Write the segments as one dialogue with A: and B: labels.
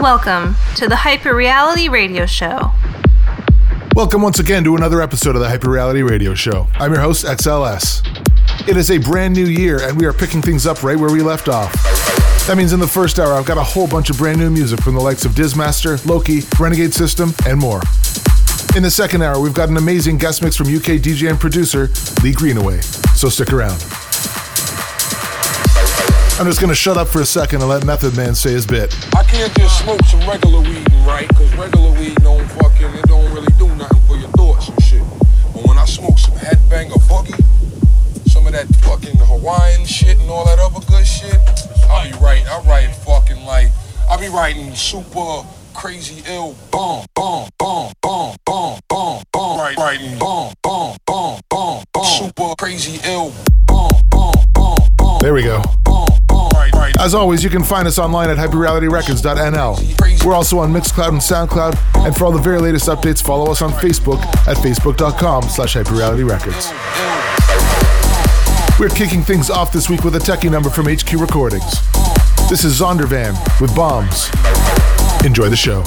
A: Welcome to the Hyper Reality Radio Show.
B: Welcome once again to another episode of the Hyper Reality Radio Show. I'm your host, XLS. It is a brand new year, and we are picking things up right where we left off. That means in the first hour, I've got a whole bunch of brand new music from the likes of Dismaster, Loki, Renegade System, and more. In the second hour, we've got an amazing guest mix from UK DJ and producer Lee Greenaway, so stick around. I'm just gonna shut up for a second and let Method Man say his bit.
C: I can't just smoke some regular weed and right, cause regular weed don't fucking, it don't really do nothing for your thoughts and shit. But when I smoke some headbanger boogie, some of that fucking Hawaiian shit and all that other good shit, I'll be right, I write fucking like, I'll be writing super crazy ill bomb, bomb, bomb, bomb, bomb, bomb, bomb, right, writing bomb, bomb, bomb, bomb, bomb, super crazy ill bomb, bomb, bomb, bomb.
B: There we go.
C: Bomb, bomb, right, right.
B: As always, you can find us online at hyperrealityrecords.nl. We're also on Mixcloud and SoundCloud, and for all the very latest updates, follow us on Facebook at facebook.com slash hyperrealityrecords. We're kicking things off this week with a techie number from HQ Recordings. This is Zondervan with Bombs. Enjoy the show.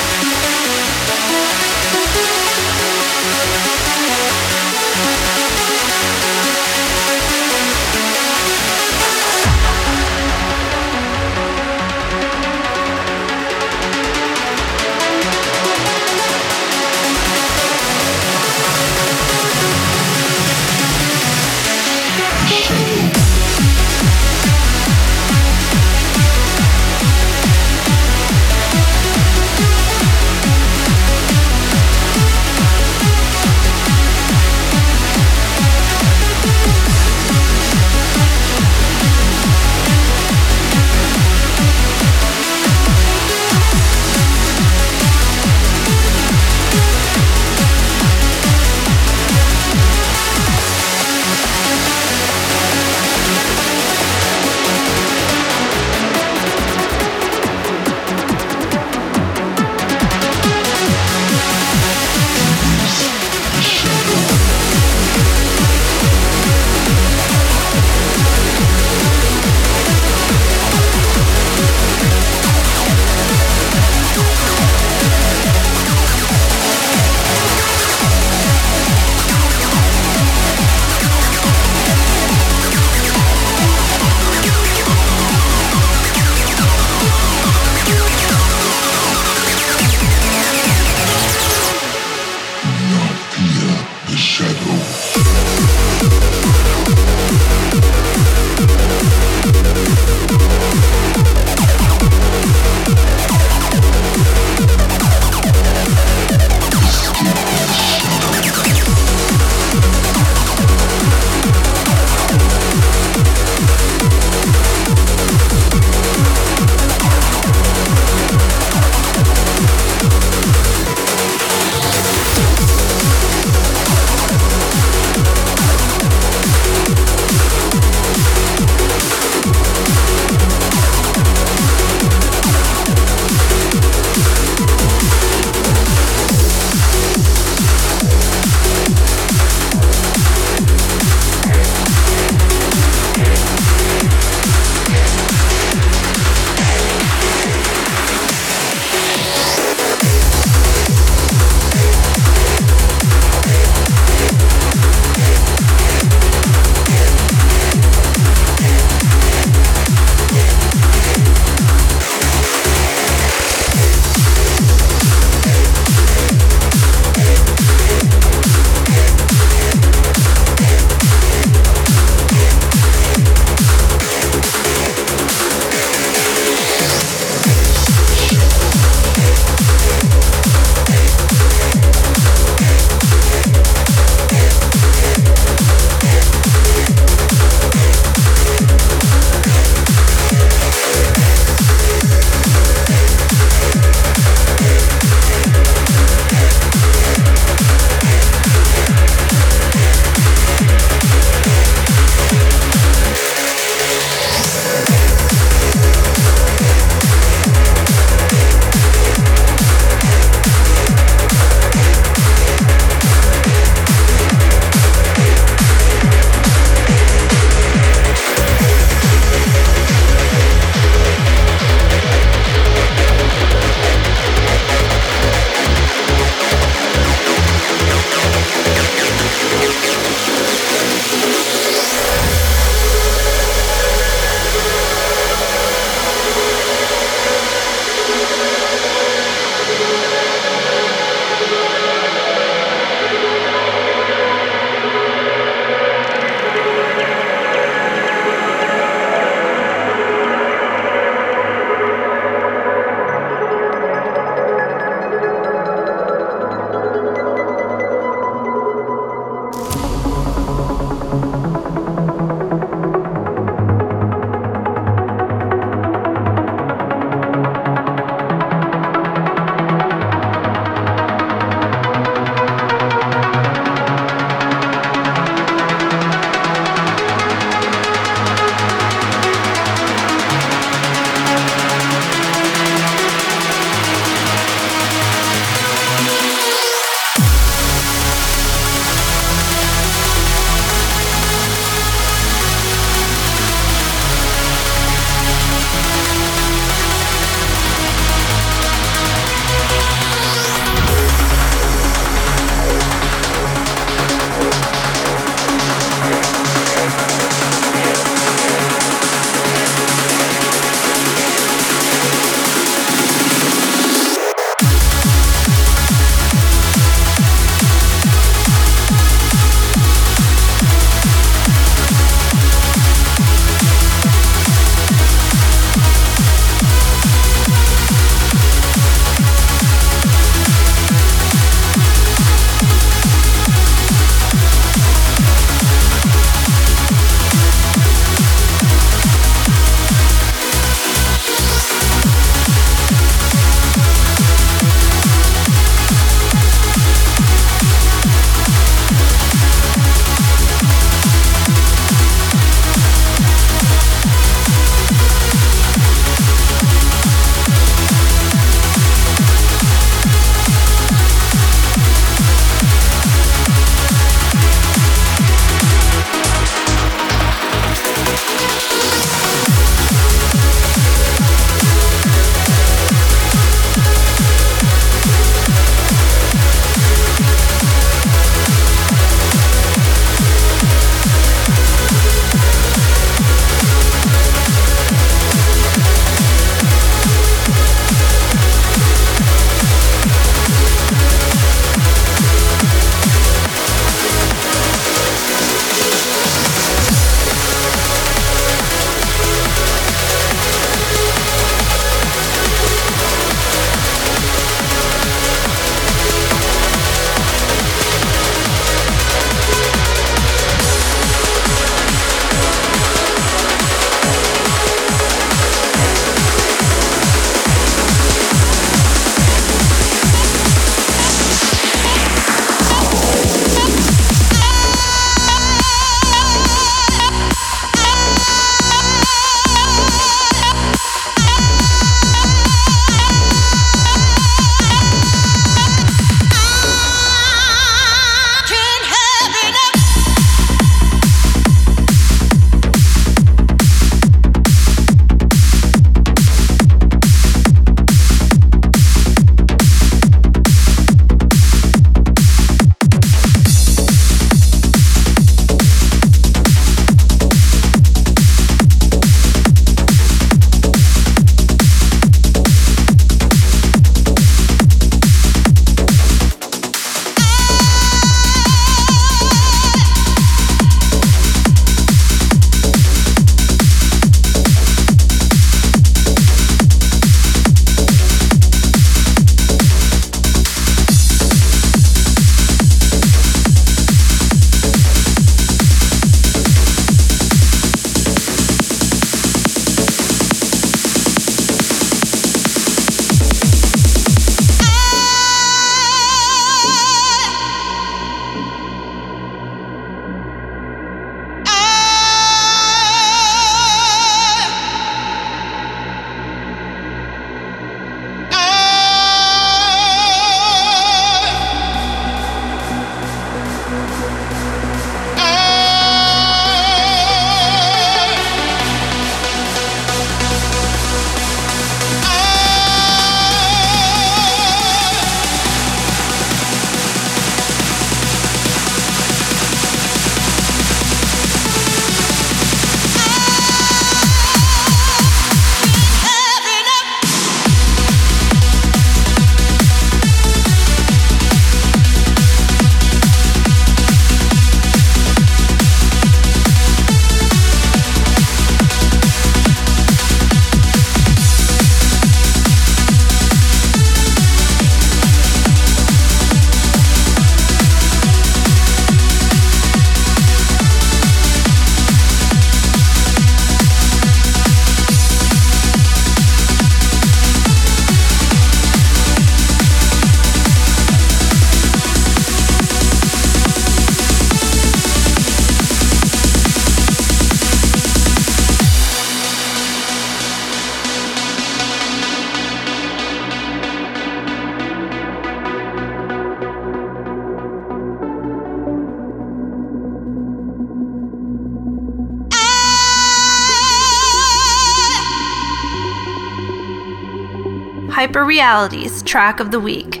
A: Hyperreality's track of the week.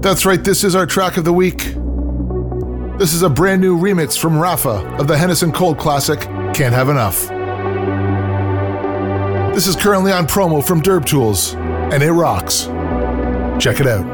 B: That's right, this is our track of the week. This is a brand new remix from Rafa of the Hennessy Cold classic, Can't Have Enough. This is currently on promo from Derb Tools, and it rocks. Check it out.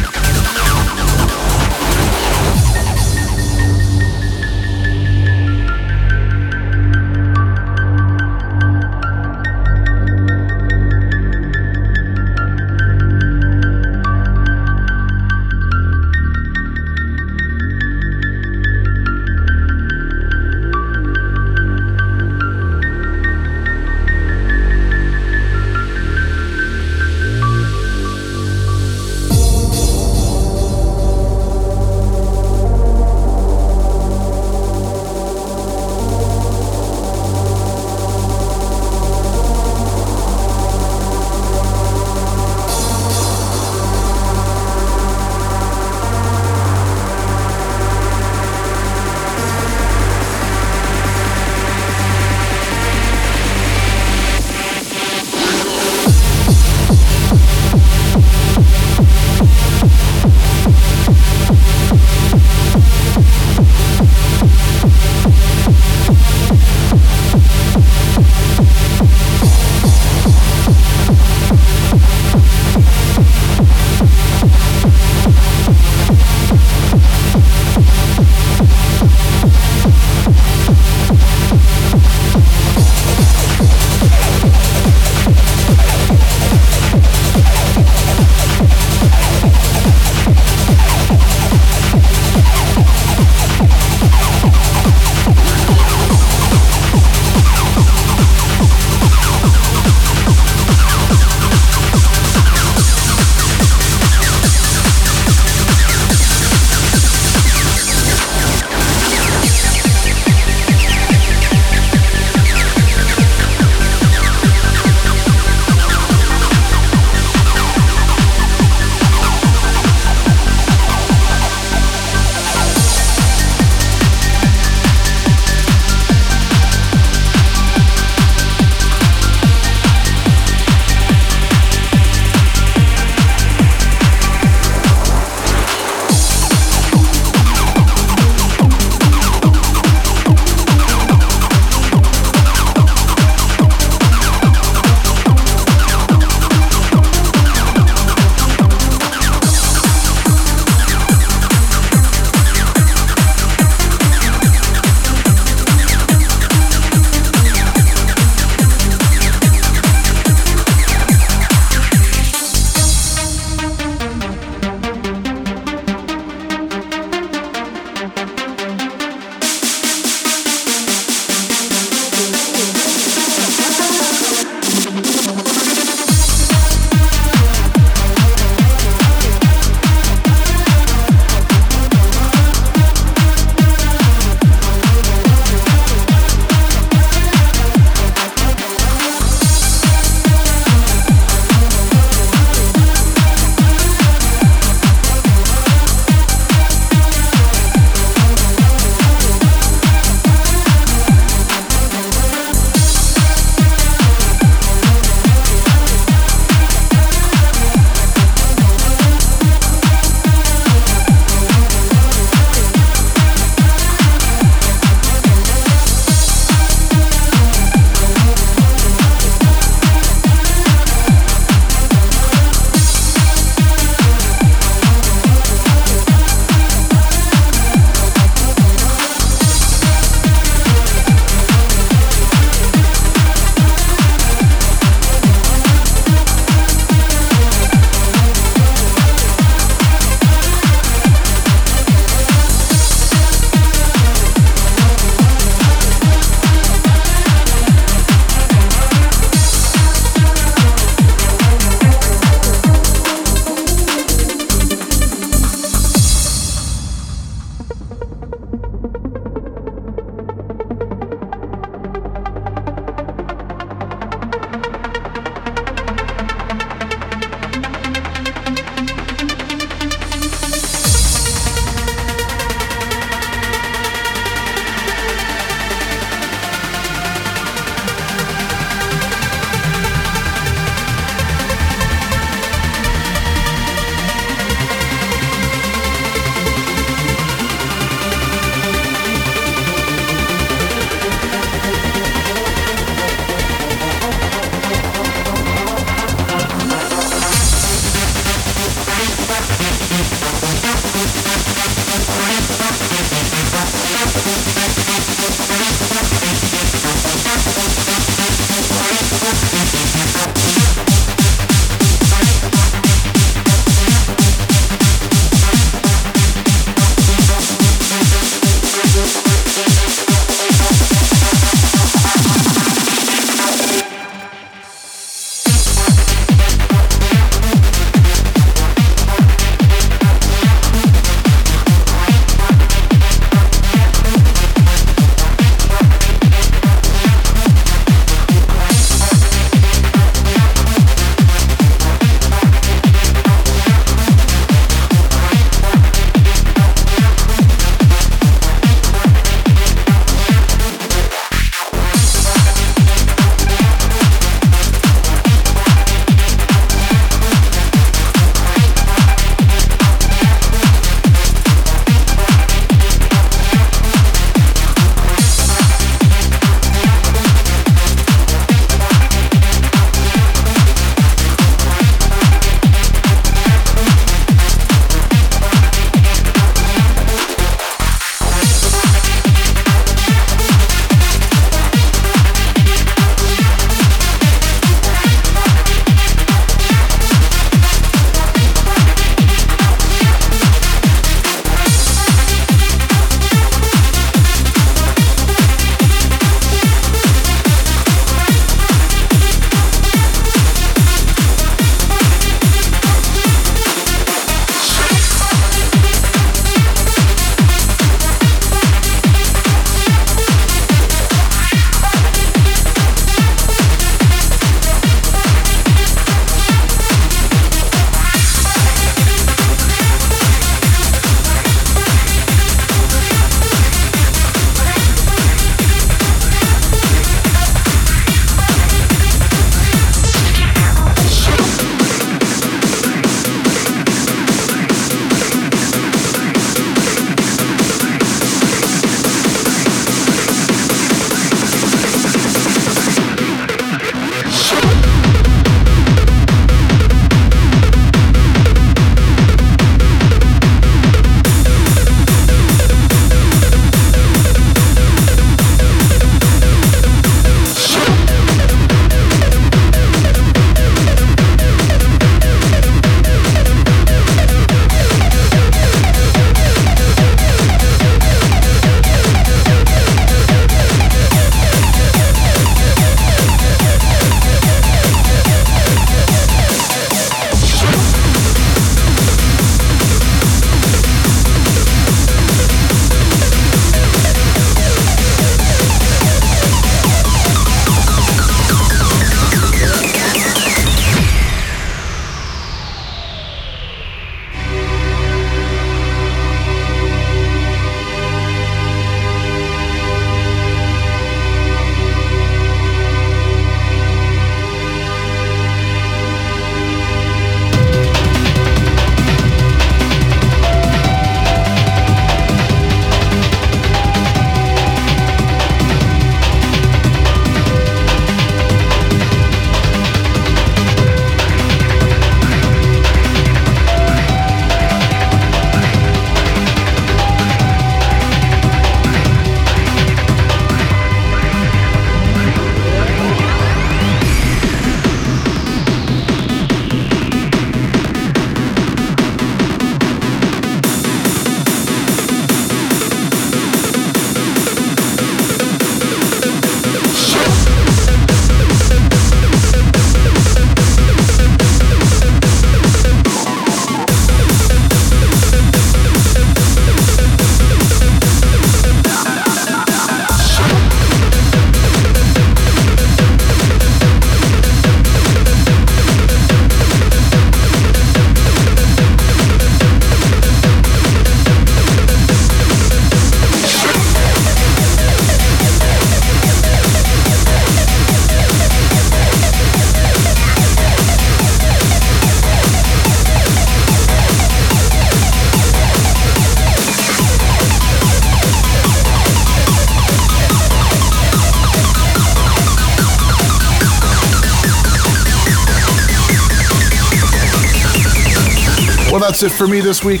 B: Well, that's it for me this week.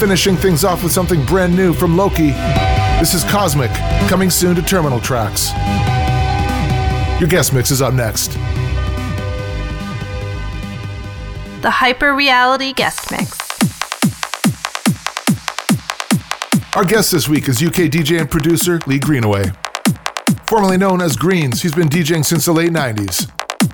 B: Finishing things off with something brand new from Loki. This is Cosmic, coming soon to Terminal Tracks. Your guest mix is up next.
A: The Hyper Reality Guest Mix.
B: Our guest this week is UK DJ and producer Lee Greenaway. Formerly known as Greens, he's been DJing since the late 90s.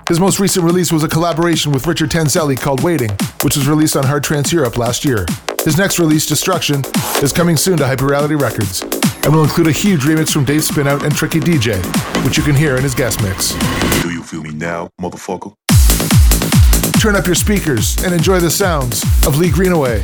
B: His most recent release was a collaboration with Richard Tanzelli called Waiting, which was released on Hard Trance Europe last year. His next release, Destruction, is coming soon to Hyperreality Records and will include a huge remix from Dave Spinout and Tricky DJ, which you can hear in his guest mix.
D: Do you feel me now, motherfucker?
B: Turn up your speakers and enjoy the sounds of Lee Greenaway.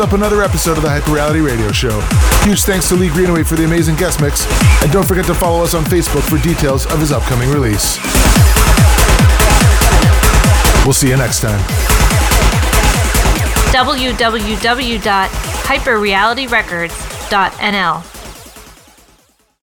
B: Up another episode of the Hyper Reality Radio Show. Huge thanks to Lee Greenaway for the amazing guest mix, and don't forget to follow us on Facebook for details of his upcoming release. We'll see you next time.
A: www.hyperrealityrecords.nl